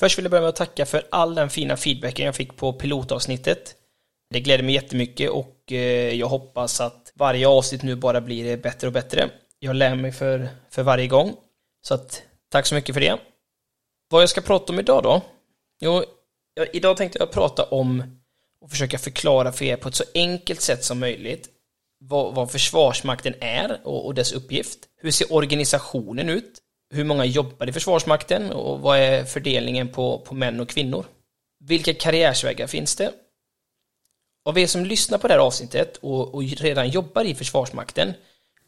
Först vill jag börja med att tacka för all den fina feedbacken jag fick på pilotavsnittet. Det gläder mig jättemycket och eh, jag hoppas att varje avsnitt nu bara blir bättre och bättre. Jag lär mig för, för varje gång. Så att, tack så mycket för det. Vad jag ska prata om idag då? Jo, idag tänkte jag prata om och försöka förklara för er på ett så enkelt sätt som möjligt vad, vad Försvarsmakten är och, och dess uppgift. Hur ser organisationen ut? Hur många jobbar i Försvarsmakten och vad är fördelningen på, på män och kvinnor? Vilka karriärsvägar finns det? Av er som lyssnar på det här avsnittet och, och redan jobbar i Försvarsmakten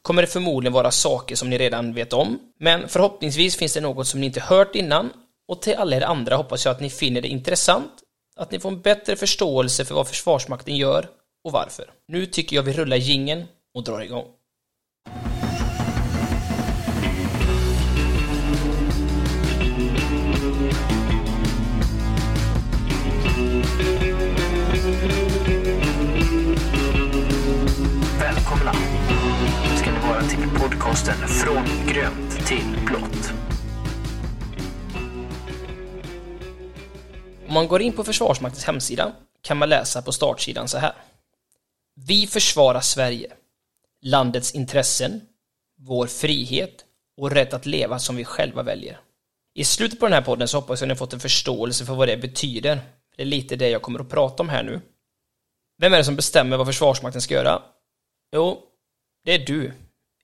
kommer det förmodligen vara saker som ni redan vet om, men förhoppningsvis finns det något som ni inte hört innan och till alla er andra hoppas jag att ni finner det intressant, att ni får en bättre förståelse för vad Försvarsmakten gör och varför. Nu tycker jag vi rullar gingen och drar igång. Välkomna ska ni vara till podcasten Från grönt till blått. Om man går in på Försvarsmaktens hemsida kan man läsa på startsidan så här. Vi försvarar Sverige, landets intressen, vår frihet och rätt att leva som vi själva väljer. I slutet på den här podden så hoppas jag att ni har fått en förståelse för vad det betyder. Det är lite det jag kommer att prata om här nu. Vem är det som bestämmer vad Försvarsmakten ska göra? Jo, det är du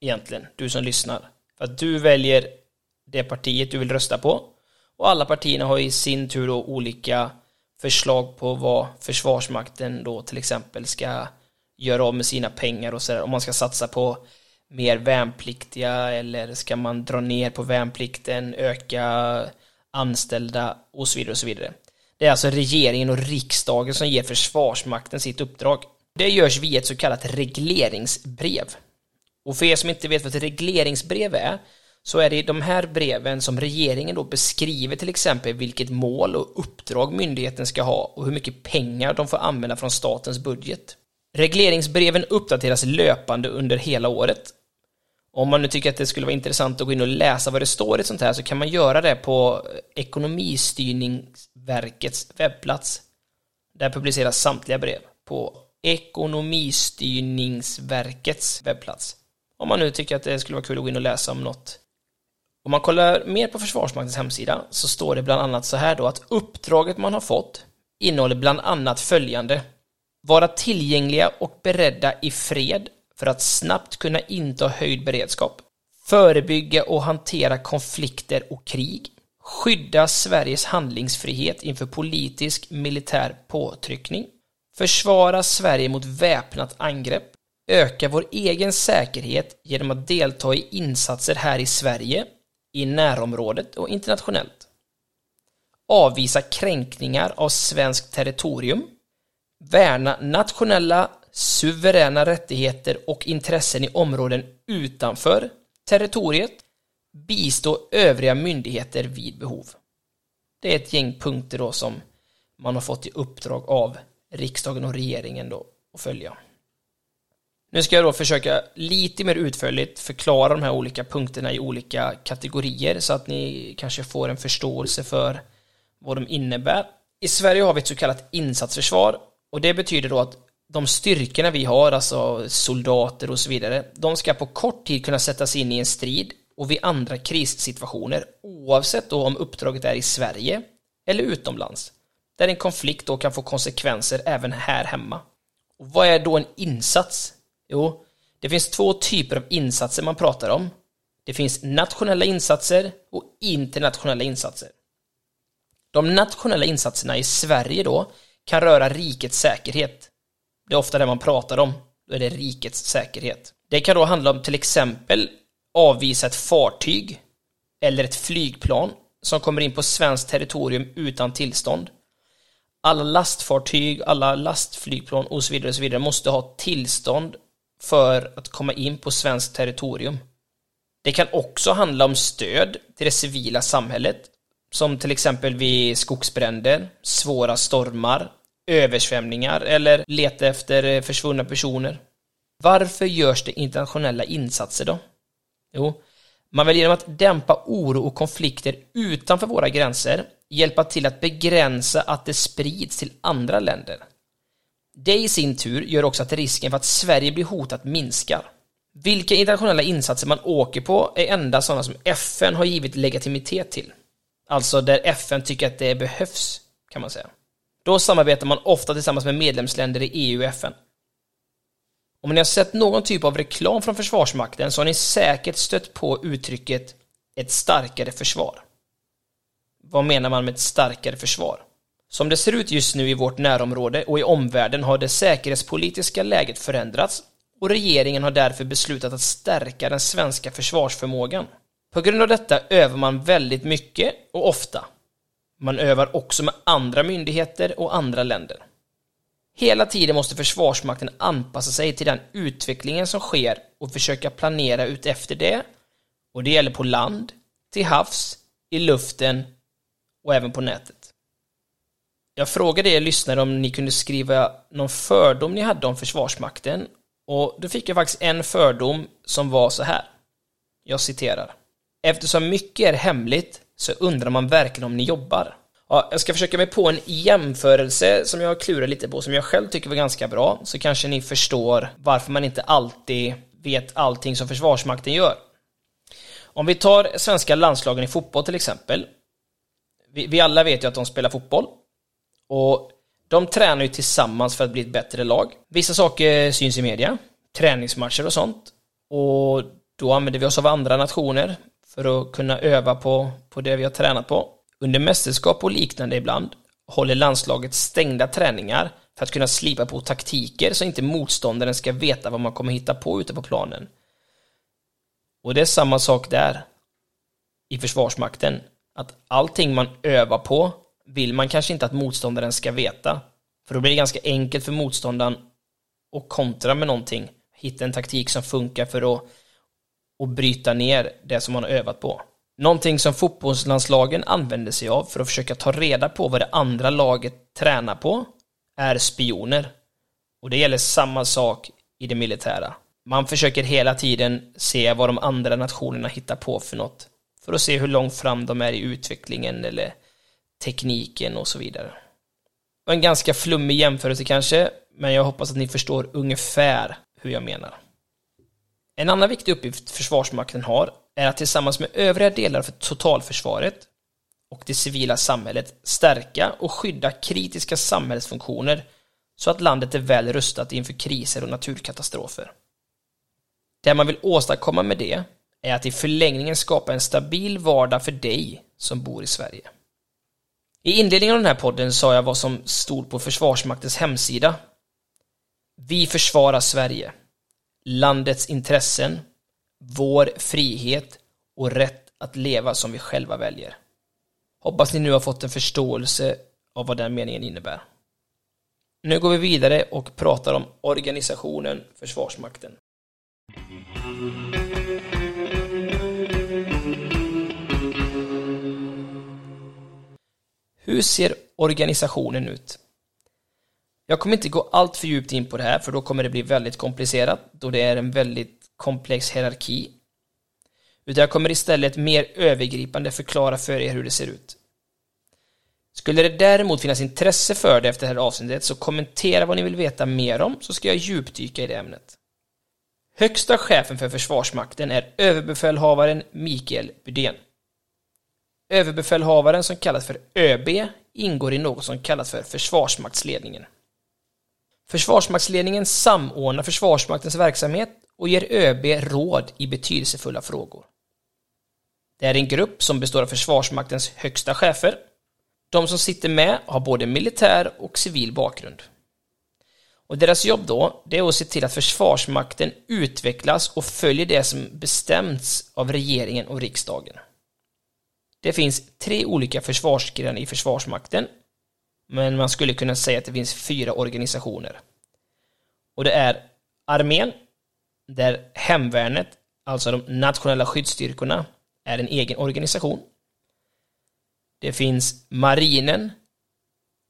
egentligen, du som lyssnar. För att du väljer det partiet du vill rösta på och alla partierna har i sin tur då olika förslag på vad Försvarsmakten då till exempel ska göra av med sina pengar och sådär. Om man ska satsa på mer värnpliktiga eller ska man dra ner på värnplikten, öka anställda och så vidare och så vidare. Det är alltså regeringen och riksdagen som ger Försvarsmakten sitt uppdrag. Det görs via ett så kallat regleringsbrev. Och för er som inte vet vad ett regleringsbrev är så är det i de här breven som regeringen då beskriver till exempel vilket mål och uppdrag myndigheten ska ha och hur mycket pengar de får använda från statens budget. Regleringsbreven uppdateras löpande under hela året. Om man nu tycker att det skulle vara intressant att gå in och läsa vad det står i ett sånt här så kan man göra det på Ekonomistyrningsverkets webbplats. Där publiceras samtliga brev på Ekonomistyrningsverkets webbplats. Om man nu tycker att det skulle vara kul att gå in och läsa om något. Om man kollar mer på Försvarsmaktens hemsida så står det bland annat så här då att uppdraget man har fått innehåller bland annat följande vara tillgängliga och beredda i fred för att snabbt kunna inta höjd beredskap. Förebygga och hantera konflikter och krig. Skydda Sveriges handlingsfrihet inför politisk militär påtryckning. Försvara Sverige mot väpnat angrepp. Öka vår egen säkerhet genom att delta i insatser här i Sverige, i närområdet och internationellt. Avvisa kränkningar av svenskt territorium värna nationella suveräna rättigheter och intressen i områden utanför territoriet, bistå övriga myndigheter vid behov. Det är ett gäng punkter då som man har fått i uppdrag av riksdagen och regeringen då att följa. Nu ska jag då försöka lite mer utförligt förklara de här olika punkterna i olika kategorier så att ni kanske får en förståelse för vad de innebär. I Sverige har vi ett så kallat insatsförsvar och det betyder då att de styrkorna vi har, alltså soldater och så vidare, de ska på kort tid kunna sättas in i en strid och vid andra krissituationer, oavsett då om uppdraget är i Sverige eller utomlands, där en konflikt då kan få konsekvenser även här hemma. Och vad är då en insats? Jo, det finns två typer av insatser man pratar om. Det finns nationella insatser och internationella insatser. De nationella insatserna i Sverige då kan röra rikets säkerhet. Det är ofta det man pratar om, då är det rikets säkerhet. Det kan då handla om till exempel avvisa ett fartyg eller ett flygplan som kommer in på svenskt territorium utan tillstånd. Alla lastfartyg, alla lastflygplan och så vidare, och så vidare måste ha tillstånd för att komma in på svenskt territorium. Det kan också handla om stöd till det civila samhället som till exempel vid skogsbränder, svåra stormar, översvämningar eller leta efter eh, försvunna personer. Varför görs det internationella insatser då? Jo, man vill genom att dämpa oro och konflikter utanför våra gränser hjälpa till att begränsa att det sprids till andra länder. Det i sin tur gör också att risken för att Sverige blir hotat minskar. Vilka internationella insatser man åker på är endast sådana som FN har givit legitimitet till. Alltså där FN tycker att det behövs, kan man säga. Då samarbetar man ofta tillsammans med medlemsländer i EU och FN. Om ni har sett någon typ av reklam från Försvarsmakten så har ni säkert stött på uttrycket ett starkare försvar. Vad menar man med ett starkare försvar? Som det ser ut just nu i vårt närområde och i omvärlden har det säkerhetspolitiska läget förändrats och regeringen har därför beslutat att stärka den svenska försvarsförmågan. På grund av detta övar man väldigt mycket och ofta. Man övar också med andra myndigheter och andra länder. Hela tiden måste Försvarsmakten anpassa sig till den utvecklingen som sker och försöka planera ut efter det. Och det gäller på land, till havs, i luften och även på nätet. Jag frågade er lyssnare om ni kunde skriva någon fördom ni hade om Försvarsmakten och då fick jag faktiskt en fördom som var så här. Jag citerar. Eftersom mycket är hemligt så undrar man verkligen om ni jobbar. Ja, jag ska försöka mig på en jämförelse som jag klurar lite på, som jag själv tycker var ganska bra, så kanske ni förstår varför man inte alltid vet allting som Försvarsmakten gör. Om vi tar svenska landslagen i fotboll till exempel. Vi, vi alla vet ju att de spelar fotboll. Och de tränar ju tillsammans för att bli ett bättre lag. Vissa saker syns i media, träningsmatcher och sånt. Och då använder vi oss av andra nationer för att kunna öva på, på det vi har tränat på. Under mästerskap och liknande ibland håller landslaget stängda träningar för att kunna slipa på taktiker så inte motståndaren ska veta vad man kommer hitta på ute på planen. Och det är samma sak där i Försvarsmakten. Att allting man övar på vill man kanske inte att motståndaren ska veta. För då blir det ganska enkelt för motståndaren att kontra med någonting. Hitta en taktik som funkar för att, att bryta ner det som man har övat på. Någonting som fotbollslandslagen använder sig av för att försöka ta reda på vad det andra laget tränar på är spioner. Och det gäller samma sak i det militära. Man försöker hela tiden se vad de andra nationerna hittar på för något. För att se hur långt fram de är i utvecklingen eller tekniken och så vidare. En ganska flummig jämförelse kanske, men jag hoppas att ni förstår ungefär hur jag menar. En annan viktig uppgift Försvarsmakten har är att tillsammans med övriga delar för totalförsvaret och det civila samhället stärka och skydda kritiska samhällsfunktioner så att landet är väl rustat inför kriser och naturkatastrofer. Det man vill åstadkomma med det är att i förlängningen skapa en stabil vardag för dig som bor i Sverige. I inledningen av den här podden sa jag vad som stod på Försvarsmaktens hemsida. Vi försvarar Sverige, landets intressen, vår frihet och rätt att leva som vi själva väljer. Hoppas ni nu har fått en förståelse av vad den meningen innebär. Nu går vi vidare och pratar om organisationen Försvarsmakten. Hur ser organisationen ut? Jag kommer inte gå allt för djupt in på det här för då kommer det bli väldigt komplicerat då det är en väldigt komplex hierarki. Utan jag kommer istället mer övergripande förklara för er hur det ser ut. Skulle det däremot finnas intresse för det efter det här avsnittet så kommentera vad ni vill veta mer om så ska jag djupdyka i det ämnet. Högsta chefen för Försvarsmakten är överbefälhavaren Mikael Bydén. Överbefälhavaren som kallas för ÖB ingår i något som kallas för Försvarsmaktsledningen. Försvarsmaktsledningen samordnar Försvarsmaktens verksamhet och ger ÖB råd i betydelsefulla frågor. Det är en grupp som består av Försvarsmaktens högsta chefer. De som sitter med har både militär och civil bakgrund. Och deras jobb då, det är att se till att Försvarsmakten utvecklas och följer det som bestämts av regeringen och riksdagen. Det finns tre olika försvarsgrenar i Försvarsmakten, men man skulle kunna säga att det finns fyra organisationer. Och det är armén, där hemvärnet, alltså de nationella skyddsstyrkorna, är en egen organisation. Det finns marinen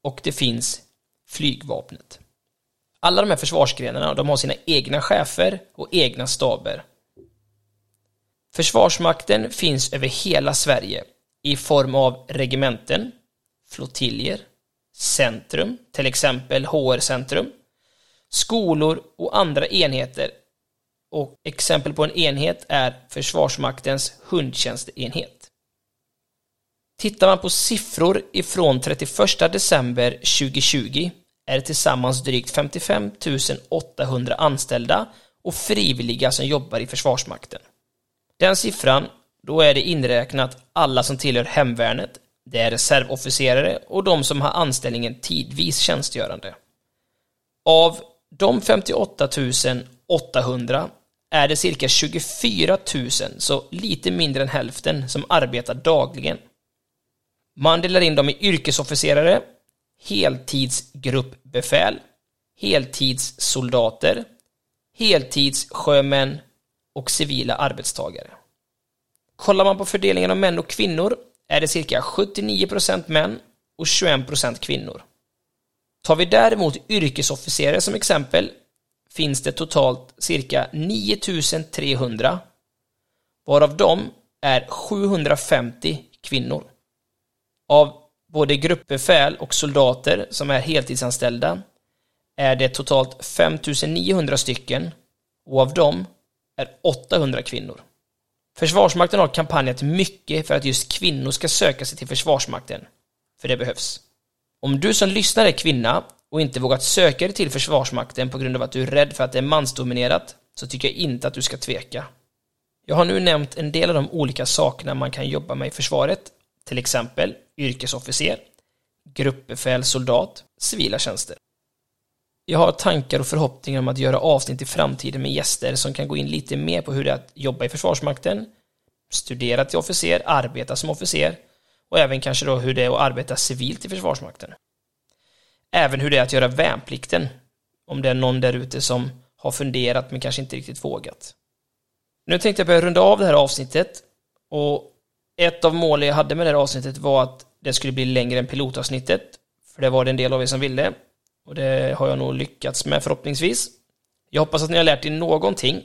och det finns flygvapnet. Alla de här försvarsgrenarna de har sina egna chefer och egna staber. Försvarsmakten finns över hela Sverige i form av regementen, flottiljer, centrum, till exempel HR-centrum, skolor och andra enheter. Och exempel på en enhet är Försvarsmaktens hundtjänstenhet. Tittar man på siffror ifrån 31 december 2020 är det tillsammans drygt 55 800 anställda och frivilliga som jobbar i Försvarsmakten. Den siffran, då är det inräknat alla som tillhör hemvärnet, det är reservofficerare och de som har anställningen tidvis tjänstgörande. Av de 58 800 är det cirka 24 000, så lite mindre än hälften, som arbetar dagligen. Man delar in dem i yrkesofficerare, heltidsgruppbefäl, heltidssoldater, heltidssjömän och civila arbetstagare. Kollar man på fördelningen av män och kvinnor är det cirka 79% män och 21% kvinnor. Tar vi däremot yrkesofficerare som exempel finns det totalt cirka 9300 varav de är 750 kvinnor. Av både gruppbefäl och soldater som är heltidsanställda är det totalt 5900 stycken och av dem är 800 kvinnor. Försvarsmakten har kampanjat mycket för att just kvinnor ska söka sig till Försvarsmakten, för det behövs. Om du som lyssnar är kvinna och inte vågat söka dig till Försvarsmakten på grund av att du är rädd för att det är mansdominerat, så tycker jag inte att du ska tveka. Jag har nu nämnt en del av de olika sakerna man kan jobba med i försvaret, till exempel yrkesofficer, gruppbefäl, soldat, civila tjänster. Jag har tankar och förhoppningar om att göra avsnitt i framtiden med gäster som kan gå in lite mer på hur det är att jobba i Försvarsmakten, studera till officer, arbeta som officer och även kanske då hur det är att arbeta civilt i Försvarsmakten. Även hur det är att göra värnplikten, om det är någon där ute som har funderat men kanske inte riktigt vågat. Nu tänkte jag börja runda av det här avsnittet och ett av målen jag hade med det här avsnittet var att det skulle bli längre än pilotavsnittet, för det var det en del av er som ville. Och det har jag nog lyckats med förhoppningsvis. Jag hoppas att ni har lärt er någonting.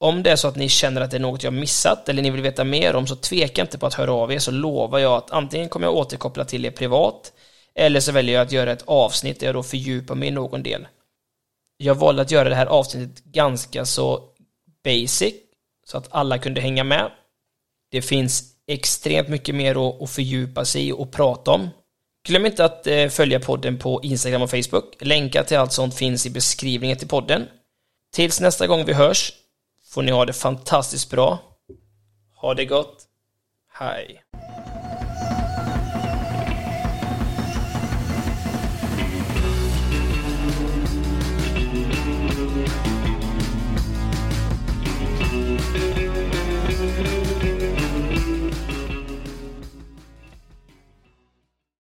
Om det är så att ni känner att det är något jag missat eller ni vill veta mer om så tveka inte på att höra av er så lovar jag att antingen kommer jag återkoppla till er privat eller så väljer jag att göra ett avsnitt där jag då fördjupar mig i någon del. Jag valde att göra det här avsnittet ganska så basic så att alla kunde hänga med. Det finns extremt mycket mer att fördjupa sig i och prata om Glöm inte att eh, följa podden på Instagram och Facebook. Länkar till allt sånt finns i beskrivningen till podden. Tills nästa gång vi hörs får ni ha det fantastiskt bra. Ha det gott. Hej.